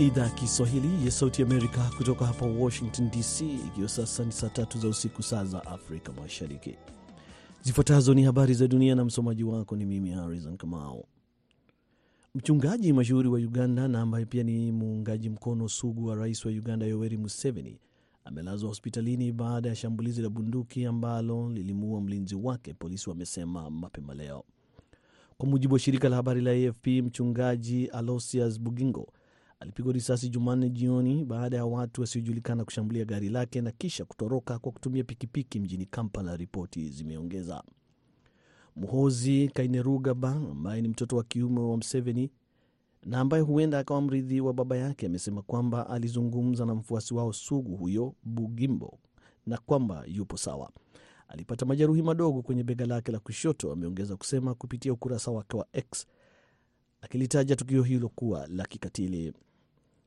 ni idhaa ya Kiswahili ya Sauti Amerika kutoka hapa Washington DC, ikiwa sasa ni saa tatu za usiku, saa za Afrika Mashariki. Zifuatazo ni habari za dunia na msomaji wako ni mimi Harrison Kamau. Mchungaji mashuhuri wa Uganda na ambaye pia ni muungaji mkono sugu wa rais wa Uganda Yoweri Museveni amelazwa hospitalini baada ya shambulizi la bunduki ambalo lilimuua mlinzi wake, polisi wamesema mapema leo. Kwa mujibu wa shirika la habari la AFP, mchungaji Alosius Bugingo alipigwa risasi Jumanne jioni baada ya watu wasiojulikana kushambulia gari lake na kisha kutoroka kwa kutumia pikipiki mjini Kampala, ripoti zimeongeza. Muhozi Kainerugaba ambaye ni mtoto wa kiume wa Mseveni na ambaye huenda akawa mrithi wa baba yake amesema kwamba alizungumza na mfuasi wao sugu huyo Bugimbo na kwamba yupo sawa. Alipata majeruhi madogo kwenye bega lake la kushoto, ameongeza kusema kupitia ukurasa wake wa X akilitaja tukio hilo kuwa la kikatili.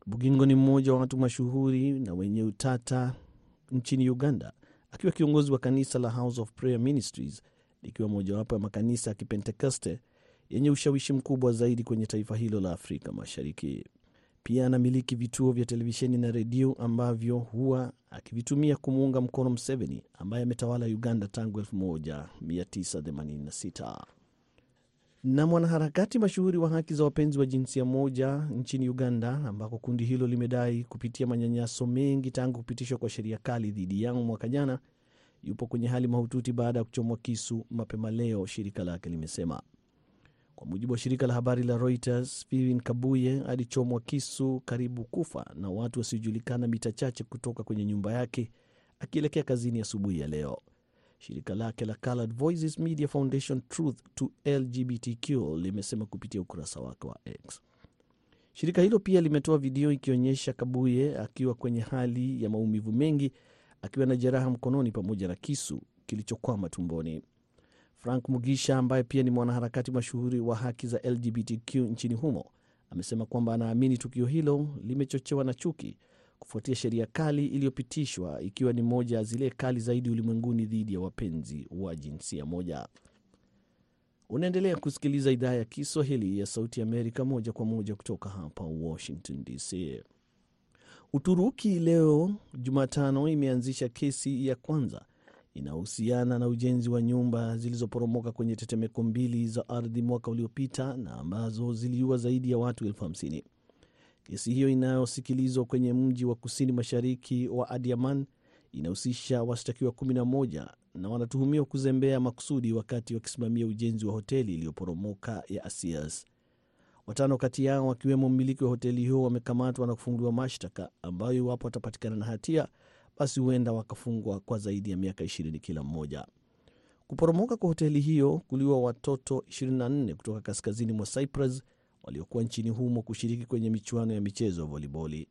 Bugingo ni mmoja wa watu mashuhuri na wenye utata nchini Uganda, akiwa kiongozi wa kanisa la House of Prayer Ministries likiwa mojawapo ya makanisa ya Kipentekoste yenye ushawishi mkubwa zaidi kwenye taifa hilo la Afrika Mashariki. Pia anamiliki vituo vya televisheni na redio ambavyo huwa akivitumia kumuunga mkono Mseveni ambaye ametawala Uganda tangu 1986 na mwanaharakati mashuhuri wa haki za wapenzi wa jinsia moja nchini Uganda, ambako kundi hilo limedai kupitia manyanyaso mengi tangu kupitishwa kwa sheria kali dhidi yao mwaka jana, yupo kwenye hali mahututi baada ya kuchomwa kisu mapema leo, shirika lake limesema. Kwa mujibu wa shirika la habari la Reuters, Fivin Kabuye alichomwa kisu karibu kufa na watu wasiojulikana mita chache kutoka kwenye nyumba yake akielekea kazini asubuhi ya, ya leo. Shirika lake la Colored Voices Media Foundation Truth to LGBTQ limesema kupitia ukurasa wake wa X. Shirika hilo pia limetoa video ikionyesha Kabuye akiwa kwenye hali ya maumivu mengi, akiwa na jeraha mkononi pamoja na kisu kilichokwama tumboni. Frank Mugisha ambaye pia ni mwanaharakati mashuhuri wa haki za LGBTQ nchini humo amesema kwamba anaamini tukio hilo limechochewa na chuki kufuatia sheria kali iliyopitishwa ikiwa ni moja zile kali zaidi ulimwenguni dhidi ya wapenzi wa jinsia moja. Unaendelea kusikiliza idhaa ya Kiswahili ya Sauti Amerika moja kwa moja kutoka hapa Washington DC. Uturuki leo Jumatano imeanzisha kesi ya kwanza inayohusiana na ujenzi wa nyumba zilizoporomoka kwenye tetemeko mbili za ardhi mwaka uliopita na ambazo ziliua zaidi ya watu elfu hamsini. Kesi hiyo inayosikilizwa kwenye mji wa kusini mashariki wa Adiaman inahusisha washtakiwa 11 na wanatuhumiwa kuzembea makusudi wakati wakisimamia ujenzi wa hoteli iliyoporomoka ya Asias. Watano kati yao wakiwemo mmiliki wa hoteli hiyo wamekamatwa na kufunguliwa mashtaka ambayo iwapo watapatikana na hatia basi huenda wakafungwa kwa zaidi ya miaka 20 kila mmoja. Kuporomoka kwa hoteli hiyo kuliwa watoto 24 kutoka kaskazini mwa Cyprus waliokuwa nchini humo kushiriki kwenye michuano ya michezo ya voliboli.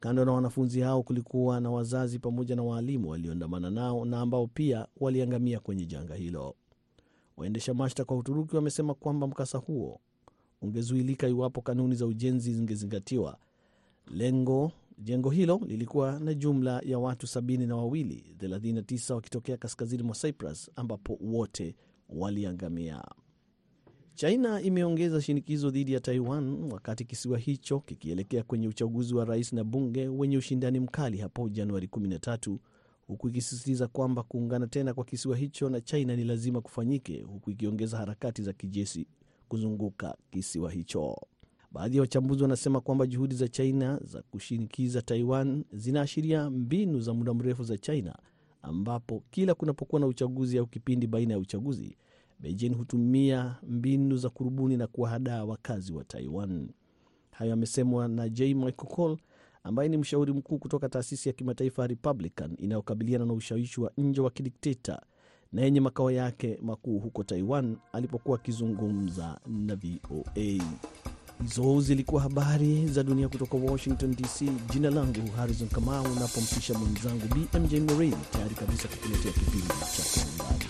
Kando na wanafunzi hao, kulikuwa na wazazi pamoja na waalimu walioandamana nao na ambao pia waliangamia kwenye janga hilo. Waendesha mashtaka wa Uturuki wamesema kwamba mkasa huo ungezuilika iwapo kanuni za ujenzi zingezingatiwa. Lengo jengo hilo lilikuwa na jumla ya watu sabini na wawili, 39 wakitokea kaskazini mwa Cyprus ambapo wote waliangamia. China imeongeza shinikizo dhidi ya Taiwan wakati kisiwa hicho kikielekea kwenye uchaguzi wa rais na bunge wenye ushindani mkali hapo Januari 13 huku ikisisitiza kwamba kuungana tena kwa kisiwa hicho na China ni lazima kufanyike, huku ikiongeza harakati za kijeshi kuzunguka kisiwa hicho. Baadhi ya wachambuzi wanasema kwamba juhudi za China za kushinikiza Taiwan zinaashiria mbinu za muda mrefu za China, ambapo kila kunapokuwa na uchaguzi au kipindi baina ya uchaguzi Beijing hutumia mbinu za kurubuni na kuwahadaa wakazi wa Taiwan. Hayo yamesemwa na J Michael Cole ambaye ni mshauri mkuu kutoka taasisi ya kimataifa Republican inayokabiliana na ushawishi wa nje wa kidikteta na yenye makao yake makuu huko Taiwan, alipokuwa akizungumza na VOA. Hizo zilikuwa habari za dunia kutoka Washington DC. Jina langu Harrison Kamau, napompisha mwenzangu BMJ Moreni tayari kabisa kukuletea kipindi cha Kwa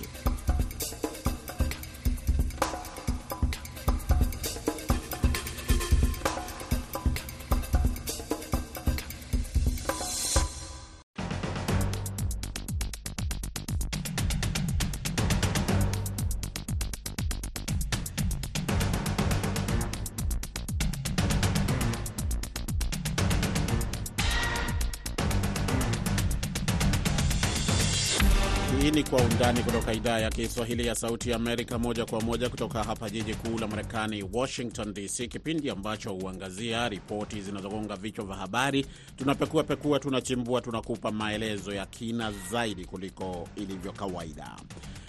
kutoka idhaa ya Kiswahili ya Sauti ya Amerika, moja kwa moja kutoka hapa jiji kuu la Marekani, Washington DC, kipindi ambacho huangazia ripoti zinazogonga vichwa vya habari. Tunapekua pekua, tunachimbua, tunakupa maelezo ya kina zaidi kuliko ilivyo kawaida.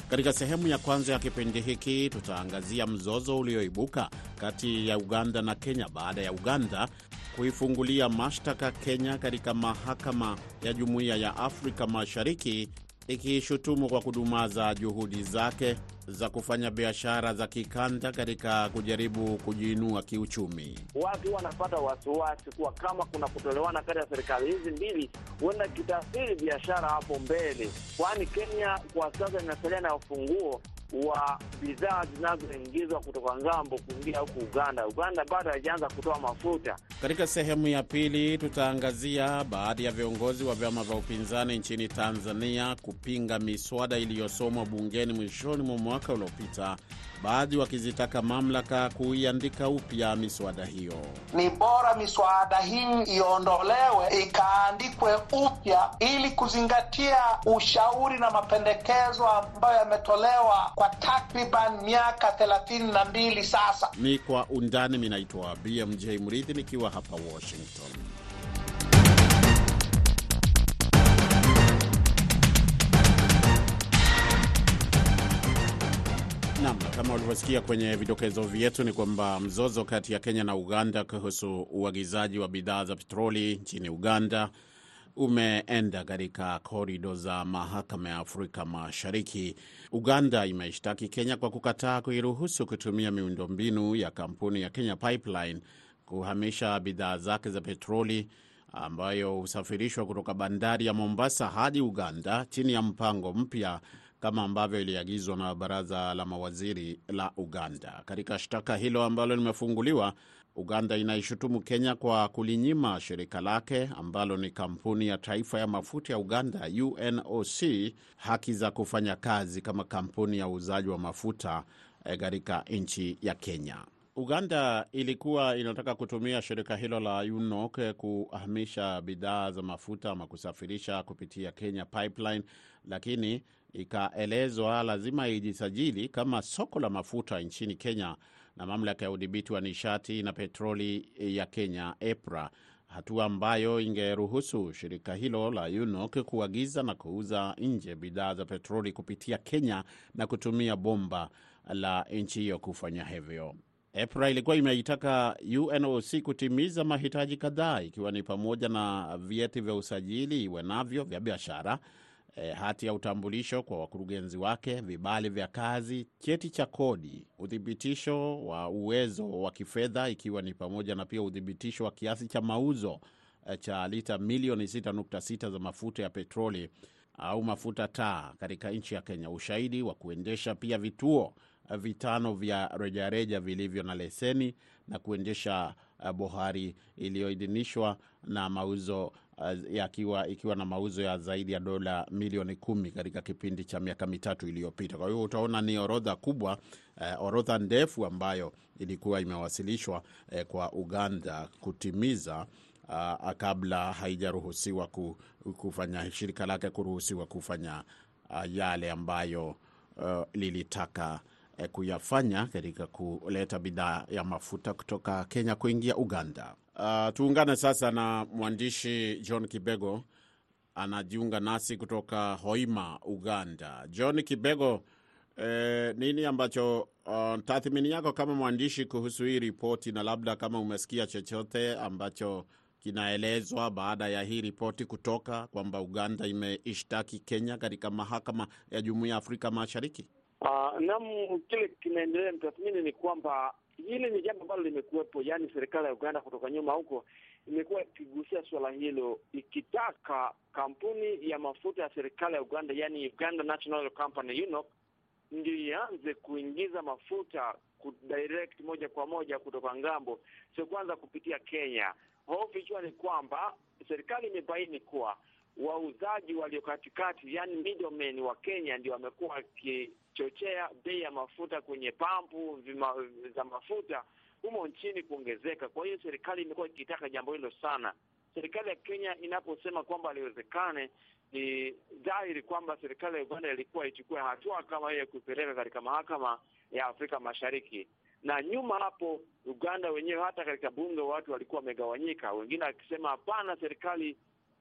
Katika sehemu ya kwanza ya kipindi hiki tutaangazia mzozo ulioibuka kati ya Uganda na Kenya baada ya Uganda kuifungulia mashtaka Kenya katika mahakama ya Jumuiya ya Afrika Mashariki ikishutumu kwa kudumaza juhudi zake za kufanya biashara za kikanda katika kujaribu kujiinua kiuchumi. Watu wanapata wasiwasi kuwa kama kuna kutolewana kati ya serikali hizi mbili, huenda kitaathiri biashara hapo mbele, kwani Kenya kwa sasa inasalia na ufunguo wa bidhaa zinazoingizwa kutoka ng'ambo kuingia huku Uganda. Uganda bado haijaanza kutoa mafuta. Katika sehemu ya pili, tutaangazia baadhi ya viongozi wa vyama vya upinzani nchini Tanzania kupinga miswada iliyosomwa bungeni mwishoni mwa mwaka uliopita, baadhi wakizitaka mamlaka kuiandika upya miswada hiyo. Ni bora miswada hii iondolewe ikaandikwe upya ili kuzingatia ushauri na mapendekezo ambayo yametolewa kwa takriban miaka thelathini na mbili sasa. Ni Kwa Undani. Minaitwa BMJ Murithi nikiwa hapa Washington. Nam, kama ulivyosikia kwenye vidokezo vyetu ni kwamba mzozo kati ya Kenya na Uganda kuhusu uagizaji wa bidhaa za petroli nchini Uganda umeenda katika korido za mahakama ya Afrika Mashariki. Uganda imeshtaki Kenya kwa kukataa kuiruhusu kutumia miundombinu ya kampuni ya Kenya Pipeline kuhamisha bidhaa zake za petroli ambayo husafirishwa kutoka bandari ya Mombasa hadi Uganda chini ya mpango mpya kama ambavyo iliagizwa na baraza la mawaziri la Uganda. Katika shtaka hilo ambalo limefunguliwa, Uganda inaishutumu Kenya kwa kulinyima shirika lake ambalo ni kampuni ya taifa ya mafuta ya Uganda, UNOC, haki za kufanya kazi kama kampuni ya uuzaji wa mafuta katika nchi ya Kenya. Uganda ilikuwa inataka kutumia shirika hilo la UNOC kuhamisha bidhaa za mafuta ama kusafirisha kupitia Kenya Pipeline, lakini ikaelezwa lazima ijisajili kama soko la mafuta nchini Kenya na mamlaka ya udhibiti wa nishati na petroli ya Kenya, EPRA, hatua ambayo ingeruhusu shirika hilo la UNOC kuagiza na kuuza nje bidhaa za petroli kupitia Kenya na kutumia bomba la nchi hiyo kufanya hivyo. EPRA ilikuwa imeitaka UNOC kutimiza mahitaji kadhaa ikiwa ni pamoja na vyeti vya usajili iwe navyo vya biashara E, hati ya utambulisho kwa wakurugenzi wake, vibali vya kazi, cheti cha kodi, uthibitisho wa uwezo wa kifedha ikiwa ni pamoja na pia uthibitisho wa kiasi cha mauzo e, cha lita milioni 6.6 za mafuta ya petroli au mafuta taa katika nchi ya Kenya, ushahidi wa kuendesha pia vituo vitano vya rejareja vilivyo na leseni na kuendesha bohari iliyoidhinishwa na mauzo yakiwa ikiwa na mauzo ya zaidi ya dola milioni kumi katika kipindi cha miaka mitatu iliyopita. Kwa hiyo utaona ni orodha kubwa, eh, orodha ndefu ambayo ilikuwa imewasilishwa eh, kwa Uganda kutimiza uh, kabla haijaruhusiwa kufanya shirika lake kuruhusiwa kufanya uh, yale ambayo uh, lilitaka kuyafanya katika kuleta bidhaa ya mafuta kutoka Kenya kuingia Uganda. Uh, tuungane sasa na mwandishi John Kibego anajiunga nasi kutoka Hoima, Uganda. John Kibego, eh, nini ambacho uh, tathmini yako kama mwandishi kuhusu hii ripoti, na labda kama umesikia chochote ambacho kinaelezwa baada ya hii ripoti kutoka kwamba Uganda imeishtaki Kenya katika mahakama ya Jumuiya ya Afrika Mashariki? Uh, nam kile kinaendelea mtathmini ni kwamba hili ni jambo ambalo limekuwepo, yaani serikali ya Uganda kutoka nyuma huko imekuwa ikigusia suala hilo, ikitaka kampuni ya mafuta ya serikali ya Uganda, yaani Uganda National Oil Company UNOC, ndio ianze kuingiza mafuta kudirect moja kwa moja kutoka ng'ambo, sio kwanza kupitia Kenya. Hofu ikiwa ni kwamba serikali imebaini kuwa wauzaji walio katikati, yani middlemen wa Kenya ndio wamekuwa wakichochea bei ya mafuta kwenye pampu vima, za mafuta humo nchini kuongezeka. Kwa hiyo serikali imekuwa ikitaka jambo hilo sana. Serikali ya Kenya inaposema kwamba aliwezekane ni dhahiri kwamba serikali ya Uganda ilikuwa ichukue hatua kama hiyo kupeleka katika mahakama ya Afrika Mashariki. Na nyuma hapo, Uganda wenyewe hata katika bunge watu walikuwa wamegawanyika, wengine akisema hapana, serikali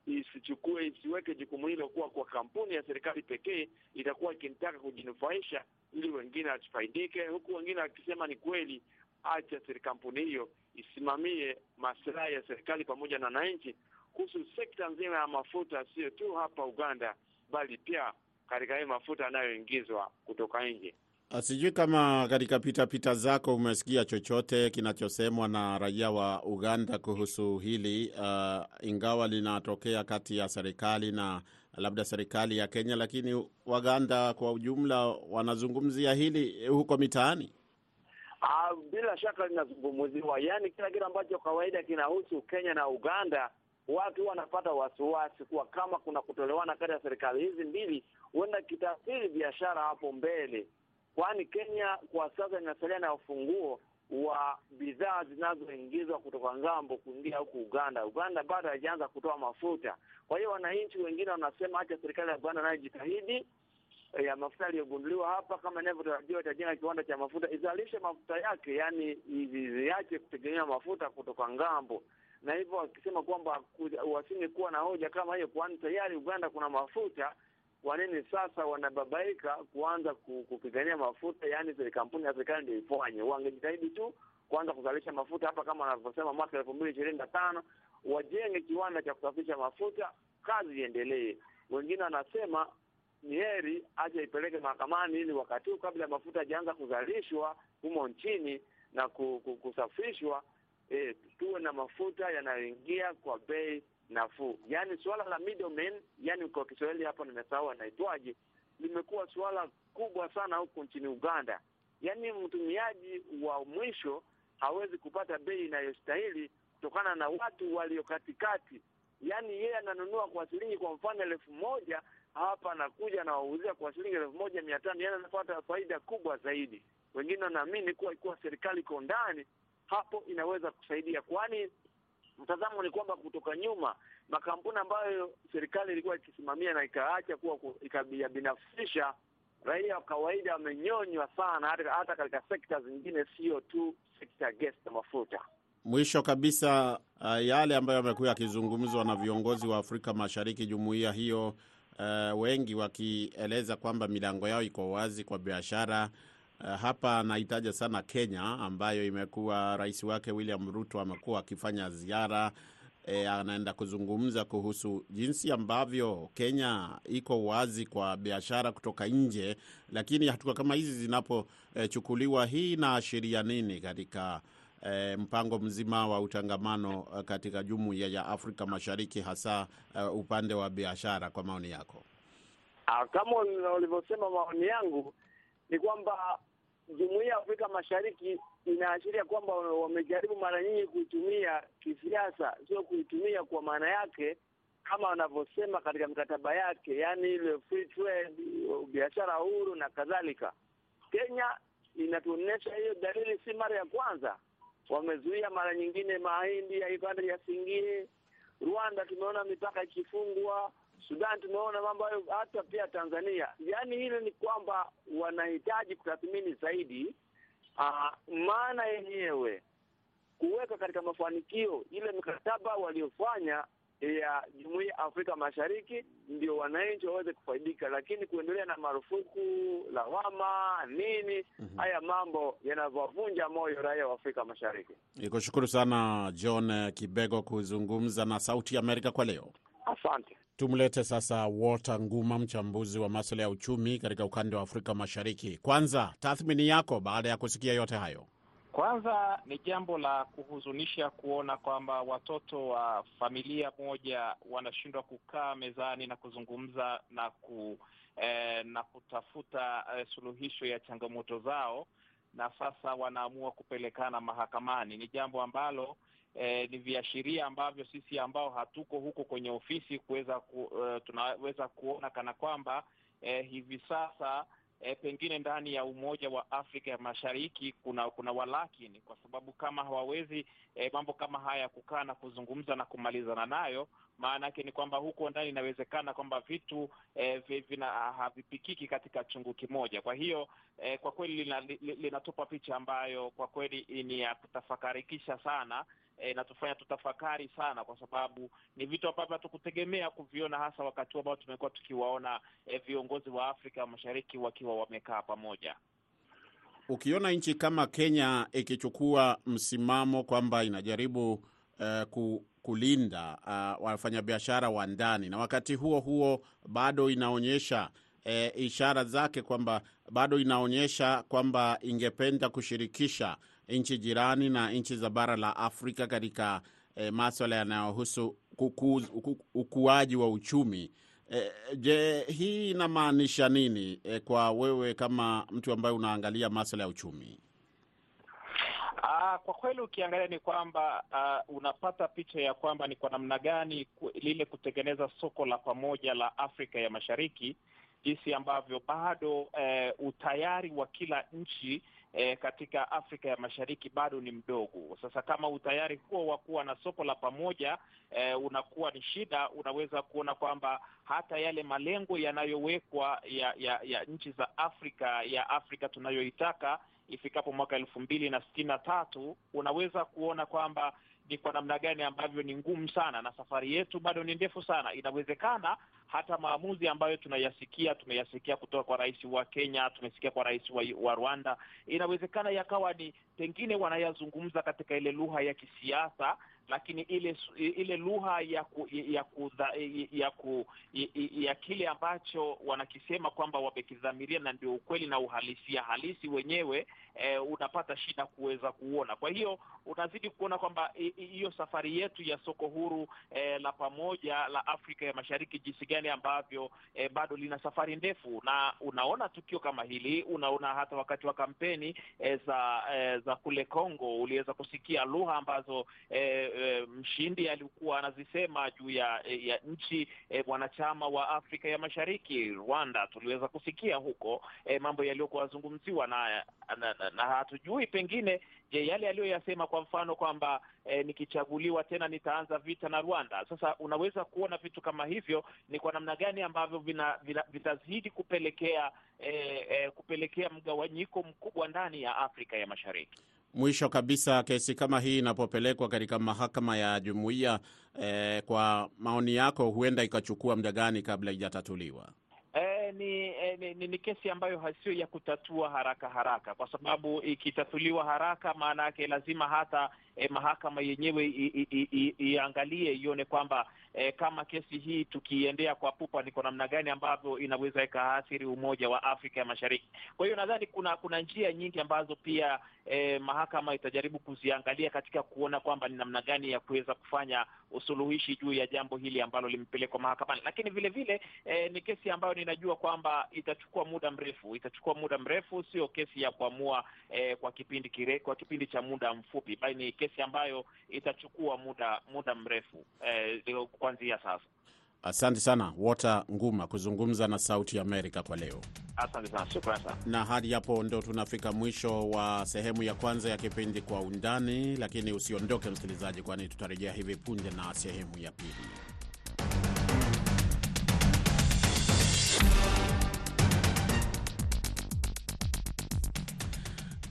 isichukue isiweke jukumu hilo kuwa kwa kampuni ya serikali pekee, itakuwa ikitaka kujinufaisha ili wengine wasifaidike, huku wengine wakisema ni kweli, acha kampuni hiyo isimamie maslahi ya serikali pamoja na wananchi kuhusu sekta nzima ya mafuta, sio tu hapa Uganda, bali pia katika hii mafuta yanayoingizwa kutoka nje. Sijui kama katika pitapita zako umesikia chochote kinachosemwa na raia wa Uganda kuhusu hili. Uh, ingawa linatokea kati ya serikali na labda serikali ya Kenya, lakini Waganda kwa ujumla wanazungumzia hili huko mitaani. Uh, bila shaka linazungumziwa, yaani kila kitu ambacho kawaida kinahusu Kenya na Uganda watu wanapata wasiwasi kuwa kama kuna kutolewana kati ya serikali hizi mbili, huenda kitaathiri biashara hapo mbele, kwani Kenya kwa sasa inasalia na ufunguo wa bidhaa zinazoingizwa kutoka ng'ambo kuingia huku Uganda. Uganda bado haijaanza kutoa mafuta. Kwa hiyo wananchi wengine wanasema hacha serikali ya Uganda nayo jitahidi ya mafuta yaliyogunduliwa hapa, kama inavyotarajiwa itajenga kiwanda cha mafuta, izalishe mafuta yake, yani iache kutegemea mafuta kutoka ng'ambo na hivyo wakisema kwamba wasingekuwa na hoja kama hiyo, kwani tayari Uganda kuna mafuta. Kwa nini sasa wanababaika kuanza kupigania mafuta? Yaani kampuni ya serikali ndio ifanye, wangejitahidi tu kuanza kuzalisha mafuta hapa, kama wanavyosema mwaka elfu mbili ishirini na tano wajenge kiwanda cha kusafisha mafuta, kazi iendelee. Wengine wanasema ni heri aje ipeleke mahakamani, ili wakati huu kabla ya mafuta hajaanza kuzalishwa humo nchini na kusafishwa E, tuwe na mafuta yanayoingia kwa bei nafuu. Yaani suala la middleman, yani kwa Kiswahili hapo nimesahau anaitwaje, limekuwa suala kubwa sana huku nchini Uganda. Yaani mtumiaji wa mwisho hawezi kupata bei inayostahili kutokana na watu walio katikati. Yaani yeye ananunua kwa shilingi kwa mfano elfu moja hapa anakuja anawauzia kwa shilingi elfu moja mia tano yaani anapata faida kubwa zaidi. Wengine wanaamini kuwa ikiwa serikali iko ndani hapo inaweza kusaidia, kwani mtazamo ni kwamba kutoka nyuma makampuni ambayo serikali ilikuwa ikisimamia na ikaacha kuwa ikabinafsisha, raia wa kawaida wamenyonywa sana, hata, hata katika sekta zingine, sio tu sekta ya gesi na mafuta. Mwisho kabisa, uh, yale ambayo yamekuwa yakizungumzwa na viongozi wa Afrika Mashariki, jumuiya hiyo, uh, wengi wakieleza kwamba milango yao iko wazi kwa biashara hapa anahitaja sana Kenya ambayo imekuwa rais wake William Ruto amekuwa akifanya ziara e, anaenda kuzungumza kuhusu jinsi ambavyo Kenya iko wazi kwa biashara kutoka nje, lakini hatua kama hizi zinapochukuliwa, e, hii inaashiria nini katika e, mpango mzima wa utangamano katika jumuiya ya Afrika Mashariki, hasa uh, upande wa biashara, kwa maoni yako? Kama ulivyosema, maoni yangu ni kwamba Jumuiya ya Afrika Mashariki inaashiria kwamba wamejaribu mara nyingi kuitumia kisiasa, sio kuitumia kwa maana yake kama wanavyosema katika mikataba yake, yaani ile free trade, biashara huru na kadhalika. Kenya inatuonyesha hiyo dalili, si mara ya kwanza. Wamezuia mara nyingine mahindi ya Uganda yasingie. Rwanda tumeona mipaka ikifungwa. Sudan tumeona mambo hayo, hata pia Tanzania. Yaani hilo ni kwamba wanahitaji kutathmini zaidi uh, maana yenyewe kuweka katika mafanikio ile mikataba waliofanya ya Jumuiya ya Afrika Mashariki, ndio wananchi waweze kufaidika, lakini kuendelea na marufuku, lawama nini, haya mm -hmm. mambo yanavyovunja moyo raia wa Afrika Mashariki. Nikushukuru sana John Kibego kuzungumza na Sauti ya Amerika kwa leo. Asante. Tumlete sasa Walter Nguma, mchambuzi wa masuala ya uchumi katika ukanda wa Afrika Mashariki. Kwanza, tathmini yako baada ya kusikia yote hayo? Kwanza ni jambo la kuhuzunisha kuona kwamba watoto wa familia moja wanashindwa kukaa mezani na kuzungumza na ku, eh, na kutafuta eh, suluhisho ya changamoto zao, na sasa wanaamua kupelekana mahakamani. Ni jambo ambalo eh, ni viashiria ambavyo sisi ambao hatuko huko kwenye ofisi kuweza ku, eh, tunaweza kuona kana kwamba eh, hivi sasa eh, pengine ndani ya Umoja wa Afrika ya Mashariki kuna kuna walakini, kwa sababu kama hawawezi eh, mambo kama haya kukaa na kuzungumza na kumalizana nayo, maana yake ni kwamba huko ndani inawezekana kwamba vitu eh, vina havipikiki katika chungu kimoja. Kwa hiyo eh, kwa kweli linatupa lina, picha ambayo kwa kweli ni ya kutafakarikisha sana inatufanya e, tutafakari sana, kwa sababu ni vitu ambavyo hatukutegemea kuviona, hasa wakati ambao tumekuwa tukiwaona e, viongozi wa Afrika Mashariki wakiwa wamekaa pamoja. Ukiona nchi kama Kenya ikichukua msimamo kwamba inajaribu uh, ku, kulinda uh, wafanyabiashara wa ndani na wakati huo huo bado inaonyesha E, ishara zake kwamba bado inaonyesha kwamba ingependa kushirikisha nchi jirani na nchi za bara la Afrika katika e, maswala yanayohusu ukuaji wa uchumi. E, je, hii inamaanisha nini e, kwa wewe kama mtu ambaye unaangalia maswala ya uchumi? Aa, kwa kweli ukiangalia ni kwamba uh, unapata picha ya kwamba ni kwa namna gani lile kutengeneza soko la pamoja la Afrika ya Mashariki jinsi ambavyo bado uh, utayari wa kila nchi eh, katika Afrika ya Mashariki bado ni mdogo. Sasa kama utayari huo wa kuwa na soko la pamoja e, unakuwa ni shida, unaweza kuona kwamba hata yale malengo yanayowekwa ya, ya, ya nchi za Afrika ya Afrika tunayoitaka ifikapo mwaka elfu mbili na sitini na tatu unaweza kuona kwamba ni kwa namna gani ambavyo ni ngumu sana, na safari yetu bado ni ndefu sana. Inawezekana hata maamuzi ambayo tunayasikia, tumeyasikia kutoka kwa rais wa Kenya, tumesikia kwa rais wa, wa Rwanda, inawezekana yakawa ni pengine wanayazungumza katika ile lugha ya kisiasa, lakini ile ile lugha ya ku, ya, ku, ya, ku, ya, ya kile ambacho wanakisema kwamba wamekidhamiria na ndio ukweli na uhalisia halisi wenyewe eh, unapata shida kuweza kuona. Kwa hiyo unazidi kuona kwamba hiyo safari yetu ya soko huru eh, la pamoja la Afrika ya Mashariki jinsi gani ambavyo eh, bado lina safari ndefu, na unaona tukio kama hili, unaona hata wakati wa kampeni eh, za eh, za kule Kongo uliweza kusikia lugha ambazo eh, eh, mshindi alikuwa anazisema juu ya, ya nchi eh, wanachama wa Afrika ya Mashariki. Rwanda tuliweza kusikia huko e, mambo yaliyokuwa yazungumziwa na, na, na, na hatujui pengine Je, yale aliyoyasema kwa mfano kwamba e, nikichaguliwa tena nitaanza vita na Rwanda. Sasa unaweza kuona vitu kama hivyo ni kwa namna gani ambavyo vitazidi kupelekea e, e, kupelekea mgawanyiko mkubwa ndani ya Afrika ya Mashariki. Mwisho kabisa, kesi kama hii inapopelekwa katika mahakama ya jumuiya eh, kwa maoni yako, huenda ikachukua muda gani kabla ijatatuliwa? Eh, ni, eh, ni, ni, ni kesi ambayo hasio ya kutatua haraka haraka, kwa sababu ikitatuliwa haraka, maana yake lazima hata eh, mahakama yenyewe iangalie ione kwamba eh, kama kesi hii tukiendea kwa pupa, ni kwa namna gani ambavyo inaweza ikaathiri umoja wa Afrika ya Mashariki. Kwa hiyo nadhani kuna kuna njia nyingi ambazo pia eh, mahakama itajaribu kuziangalia katika kuona kwamba ni namna gani ya kuweza kufanya usuluhishi juu ya jambo hili ambalo limepelekwa mahakamani, lakini vile vile eh, ni kesi ambayo ninajua kwamba itachukua muda mrefu, itachukua muda mrefu, sio kesi ya kuamua eh, kwa kipindi kire, kwa kipindi cha muda mfupi, bali ni kesi ambayo itachukua muda muda mrefu eh, kuanzia sasa. Asante sana Walter Nguma kuzungumza na Sauti Amerika kwa leo. Asante sana, shukrani sana. Na hadi hapo ndo tunafika mwisho wa sehemu ya kwanza ya kipindi Kwa Undani, lakini usiondoke msikilizaji, kwani tutarejea hivi punde na sehemu ya pili.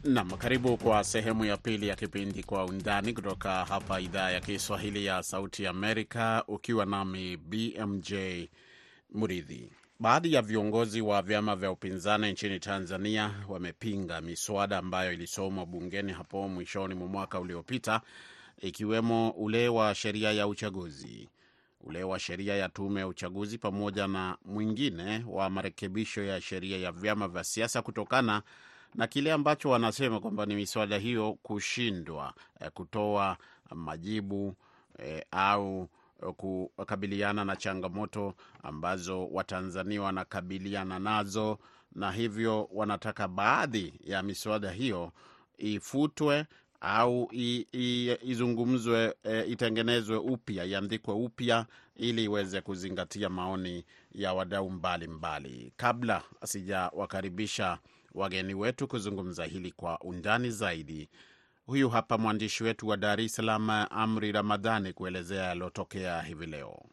Nam, karibu kwa sehemu ya pili ya kipindi Kwa Undani kutoka hapa idhaa ya Kiswahili ya Sauti Amerika, ukiwa nami BMJ Muridhi. Baadhi ya viongozi wa vyama vya upinzani nchini Tanzania wamepinga miswada ambayo ilisomwa bungeni hapo mwishoni mwa mwaka uliopita, ikiwemo ule wa sheria ya uchaguzi, ule wa sheria ya tume ya uchaguzi, pamoja na mwingine wa marekebisho ya sheria ya vyama vya siasa kutokana na kile ambacho wanasema kwamba ni miswada hiyo kushindwa eh, kutoa majibu eh, au kukabiliana na changamoto ambazo Watanzania wanakabiliana nazo, na hivyo wanataka baadhi ya miswada hiyo ifutwe au izungumzwe, e, itengenezwe upya, iandikwe upya ili iweze kuzingatia maoni ya wadau mbalimbali. Kabla sijawakaribisha wageni wetu kuzungumza hili kwa undani zaidi, huyu hapa mwandishi wetu wa Dar es Salaam, Amri Ramadhani, kuelezea yaliyotokea hivi leo.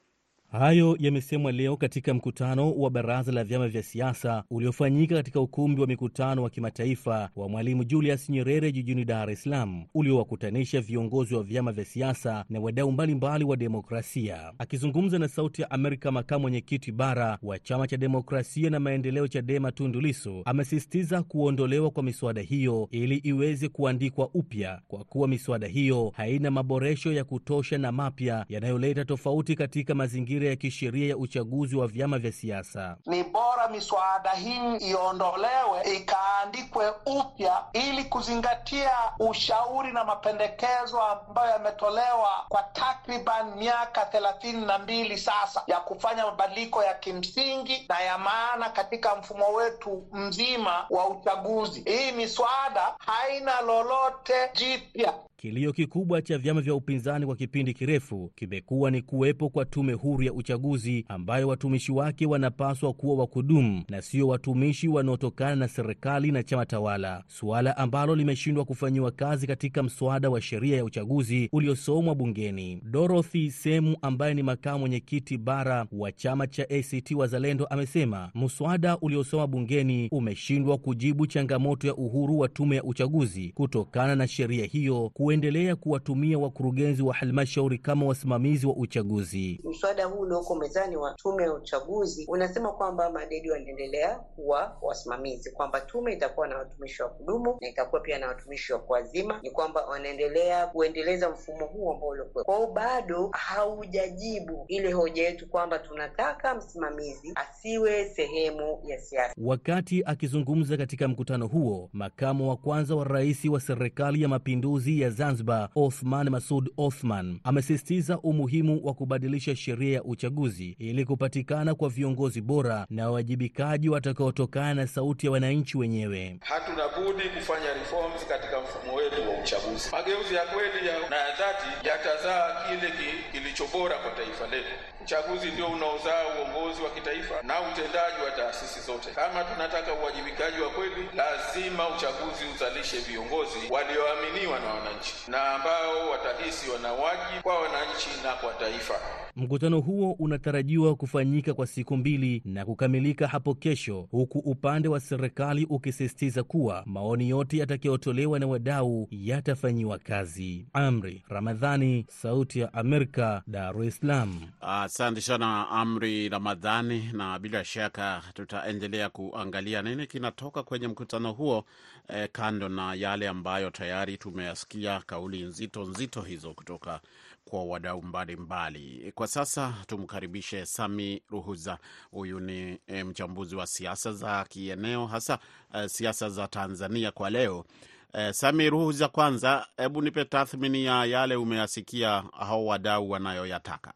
Hayo yamesemwa leo katika mkutano wa baraza la vyama vya siasa uliofanyika katika ukumbi wa mikutano wa kimataifa wa Mwalimu Julius Nyerere jijini Dar es Salaam, uliowakutanisha viongozi wa vyama vya siasa na wadau mbalimbali wa demokrasia. Akizungumza na Sauti ya Amerika, makamu mwenyekiti bara wa chama cha demokrasia na maendeleo CHADEMA Tundu Lissu amesisitiza kuondolewa kwa miswada hiyo ili iweze kuandikwa upya, kwa kuwa miswada hiyo haina maboresho ya kutosha na mapya yanayoleta tofauti katika mazingira ya kisheria ya uchaguzi wa vyama vya siasa. Ni bora miswada hii iondolewe ikaandikwe upya ili kuzingatia ushauri na mapendekezo ambayo yametolewa kwa takriban miaka thelathini na mbili sasa ya kufanya mabadiliko ya kimsingi na ya maana katika mfumo wetu mzima wa uchaguzi. Hii miswada haina lolote jipya. Kilio kikubwa cha vyama vya upinzani kwa kipindi kirefu kimekuwa ni kuwepo kwa tume huru ya uchaguzi ambayo watumishi wake wanapaswa kuwa wa kudumu na sio watumishi wanaotokana na serikali na chama tawala, suala ambalo limeshindwa kufanyiwa kazi katika mswada wa sheria ya uchaguzi uliosomwa bungeni. Dorothy Semu ambaye ni makamu mwenyekiti bara wa chama cha ACT Wazalendo amesema mswada uliosoma bungeni umeshindwa kujibu changamoto ya uhuru wa tume ya uchaguzi kutokana na sheria hiyo kuendelea kuwatumia wakurugenzi wa halmashauri kama wasimamizi wa uchaguzi. Mswada huu ulioko mezani wa tume ya uchaguzi unasema kwamba madedi wanaendelea kuwa wasimamizi, kwamba tume itakuwa na watumishi wa kudumu na itakuwa pia na watumishi wa kuazima. Ni kwamba wanaendelea kuendeleza mfumo huu ambao uliokuwa kwao, bado haujajibu ile hoja yetu kwamba tunataka msimamizi asiwe sehemu ya siasa. Wakati akizungumza katika mkutano huo, makamu wa kwanza wa rais wa serikali ya mapinduzi ya Zanzibar Othman Masud Othman amesisitiza umuhimu wa kubadilisha sheria ya uchaguzi ili kupatikana kwa viongozi bora na wawajibikaji watakaotokana na sauti ya wananchi wenyewe. Hatuna budi kufanya reforms katika mfumo wetu wa uchaguzi. Mageuzi ya kweli na ya dhati yatazaa kile kilicho bora kwa taifa letu. Uchaguzi ndio unaozaa uongozi wa kitaifa na utendaji wa taasisi zote. Kama tunataka uwajibikaji wa kweli, lazima uchaguzi uzalishe viongozi walioaminiwa na wananchi na ambao watahisi wana wajibu kwa wananchi na kwa taifa. Mkutano huo unatarajiwa kufanyika kwa siku mbili na kukamilika hapo kesho, huku upande wa serikali ukisisitiza kuwa maoni yote yatakayotolewa na wadau yatafanyiwa kazi. Amri Ramadhani, Sauti ya Amerika, Dar es Salaam. Asante uh, sana Amri Ramadhani, na bila shaka tutaendelea kuangalia nini kinatoka kwenye mkutano huo eh, kando na yale ambayo tayari tumeyasikia, kauli nzito nzito hizo kutoka kwa wadau mbalimbali. Kwa sasa tumkaribishe Sami Ruhuza. Huyu ni e, mchambuzi wa siasa za kieneo hasa e, siasa za Tanzania kwa leo. E, Sami Ruhuza, kwanza hebu nipe tathmini ya yale umeyasikia hao wadau wanayoyataka.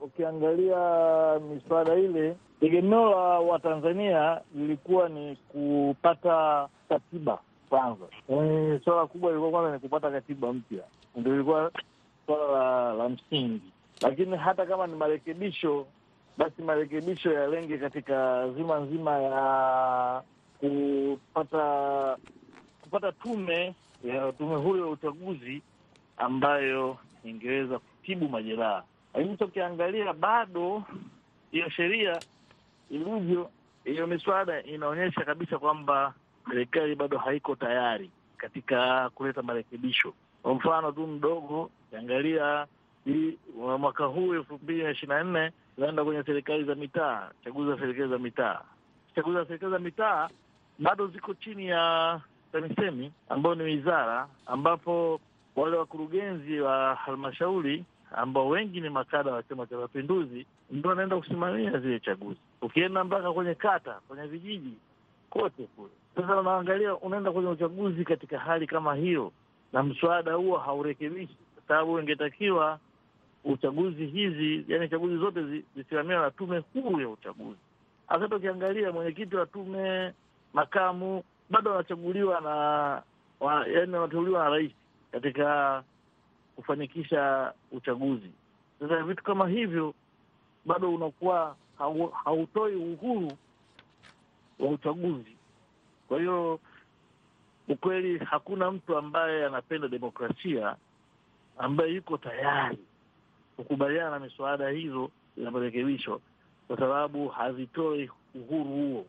Ukiangalia miswada ile, tegemeo la Watanzania lilikuwa ni kupata katiba kwanza. E, swala kubwa ilikuwa kwanza ni kupata katiba mpya, ndio ilikuwa swala la, la msingi. Lakini hata kama ni marekebisho, basi marekebisho yalenge katika zima nzima ya kupata kupata tume ya tume huru ya uchaguzi ambayo ingeweza kutibu majeraha. Lakini tukiangalia bado hiyo sheria ilivyo, hiyo miswada inaonyesha kabisa kwamba serikali bado haiko tayari katika kuleta marekebisho. Kwa mfano tu mdogo, ukiangalia mwaka huu elfu mbili na ishirini na nne tunaenda kwenye serikali za mitaa, chaguzi za serikali za mitaa. Chaguzi za serikali za mitaa bado ziko chini ya TAMISEMI ambayo ni wizara, ambapo wale wakurugenzi wa halmashauri ambao wengi ni makada wa Chama cha Mapinduzi ndio wanaenda kusimamia zile chaguzi. Ukienda mpaka kwenye kata, kwenye vijiji, kote kule. Sasa unaangalia, unaenda kwenye uchaguzi katika hali kama hiyo, na mswada huo haurekebishi, kwa sababu ingetakiwa uchaguzi hizi, yani chaguzi zote zisimamiwa na tume huru ya uchaguzi. Hasa ukiangalia mwenyekiti wa tume, makamu bado wanachaguliwa na wa, yani wanateuliwa na rais katika kufanikisha uchaguzi. Sasa vitu kama hivyo bado unakuwa hautoi uhuru wa uchaguzi. Kwa hiyo ukweli, hakuna mtu ambaye anapenda demokrasia ambaye yuko tayari kukubaliana na miswada hizo ya marekebisho, kwa sababu hazitoi uhuru huo.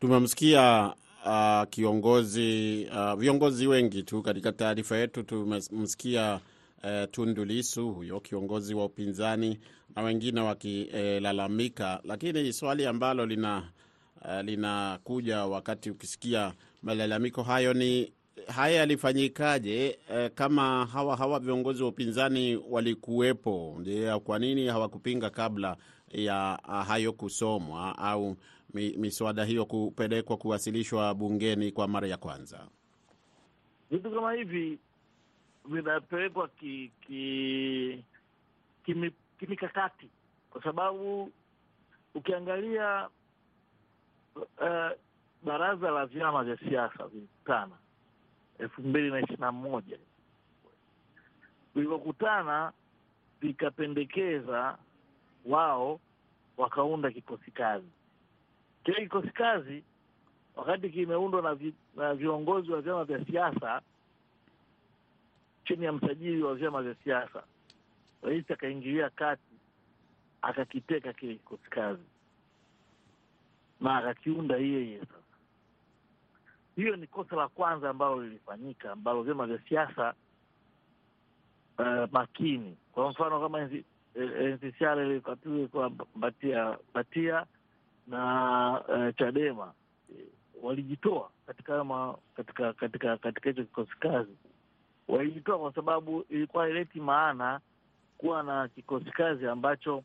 Tumemsikia uh, kiongozi uh, viongozi wengi tu katika taarifa yetu. Tumemsikia uh, Tundu Lissu, huyo kiongozi wa upinzani na wengine wakilalamika, lakini swali ambalo lina uh, linakuja wakati ukisikia malalamiko hayo ni haya yalifanyikaje? Uh, kama hawa hawa viongozi wa upinzani walikuwepo, kwa nini hawakupinga kabla ya uh, hayo kusomwa au miswada hiyo kupelekwa kuwasilishwa bungeni kwa mara ya kwanza? Vitu kama hivi vinapelekwa ki, ki, kimi, kimikakati kwa sababu ukiangalia uh, baraza la vyama vya siasa vilikutana elfu mbili na ishirini na moja vilivyokutana vikapendekeza wao wakaunda kikosi kazi kile kikosi kazi wakati kimeundwa na, vi, na viongozi wa vyama vya siasa chini ya msajili wa vyama vya siasa, rais akaingilia kati akakiteka kile kikosi kazi na akakiunda yeye. Sasa hiyo ni kosa la kwanza ambalo lilifanyika, ambalo vyama vya siasa uh, makini, kwa mfano kama NCCR ilikuwa Batia Batia na uh, Chadema walijitoa katika ma, katika katika katika hicho kikosi kazi. Walijitoa kwa sababu ilikuwa haileti maana kuwa na kikosi kazi ambacho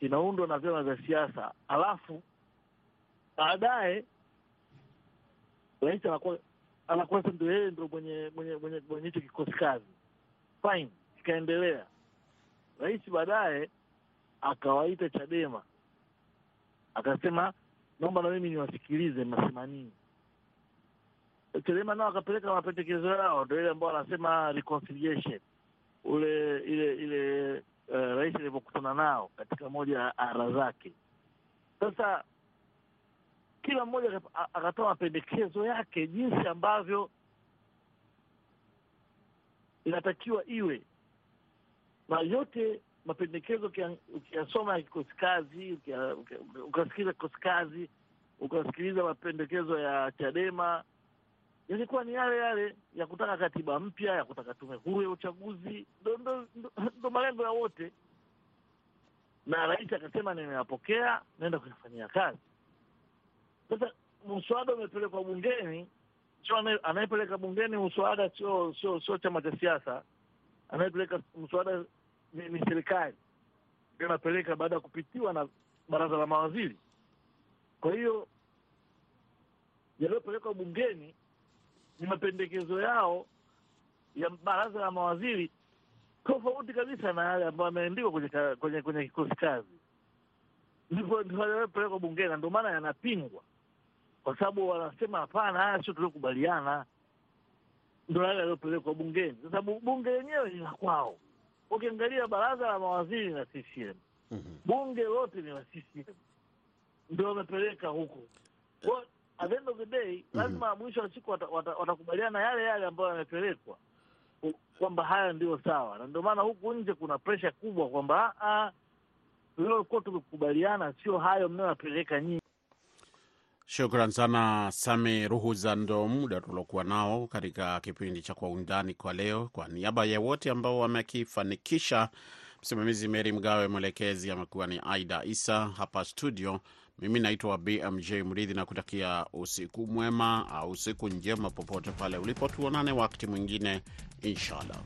kinaundwa na vyama vya siasa, alafu baadaye rais anakuwa anakuwa ndio yeye ndo mwenye mwenye mwenye mwenye hicho kikosi kazi. Fine, ikaendelea. Rais baadaye akawaita Chadema akasema naomba na mimi niwasikilize mnasema nini. Chadema nao akapeleka mapendekezo yao, ndo ile ambao anasema reconciliation, ule ile ile uh, rais alivyokutana nao katika moja ya ara zake. Sasa kila mmoja akatoa mapendekezo yake jinsi ambavyo inatakiwa iwe, na yote mapendekezo ukiyasoma ya kikosi kazi, ukasikiliza kikosi kazi, ukasikiliza mapendekezo ya Chadema yalikuwa ni yale yale ya kutaka katiba mpya, ya kutaka tume huru ya uchaguzi, ndo malengo ya wote. Na rais akasema nimeyapokea, naenda kuyafanyia kazi. Sasa mswada umepelekwa bungeni, sio anayepeleka bungeni mswada sio sio sio chama cha siasa, anayepeleka mswada ni, ni serikali. Ndio anapeleka baada ya kupitiwa na baraza la mawaziri. Kwa hiyo yaliyopelekwa bungeni ni mapendekezo yao ya baraza la mawaziri tofauti kabisa na yale ambayo ameandikwa kwenye kwenye kwenye kikosi kazi, ndipo yaliyopelekwa bungeni, ndio maana yanapingwa, kwa sababu wanasema hapana, haya sio tuliokubaliana. Ndo yale yaliyopelekwa bungeni. Sasa bunge lenyewe ni la kwao. Ukiangalia baraza la mawaziri na CCM, bunge lote ni la CCM, ndo wamepeleka huko. At the end of the day lazima mwisho wa siku watakubaliana yale yale ambayo yamepelekwa, kwamba haya ndio sawa, na ndio maana huku nje kuna presha kubwa kwamba tuliokuwa tumekubaliana sio hayo mnayoyapeleka nyinyi. Shukran sana Sami Ruhuza. Ndo muda tuliokuwa nao katika kipindi cha Kwa Undani kwa leo. Kwa niaba ya wote ambao wamekifanikisha, msimamizi Meri Mgawe, mwelekezi amekuwa ni Aida Isa hapa studio. Mimi naitwa BMJ Mridhi na kutakia usiku mwema au usiku njema popote pale ulipo. Tuonane wakati mwingine inshallah.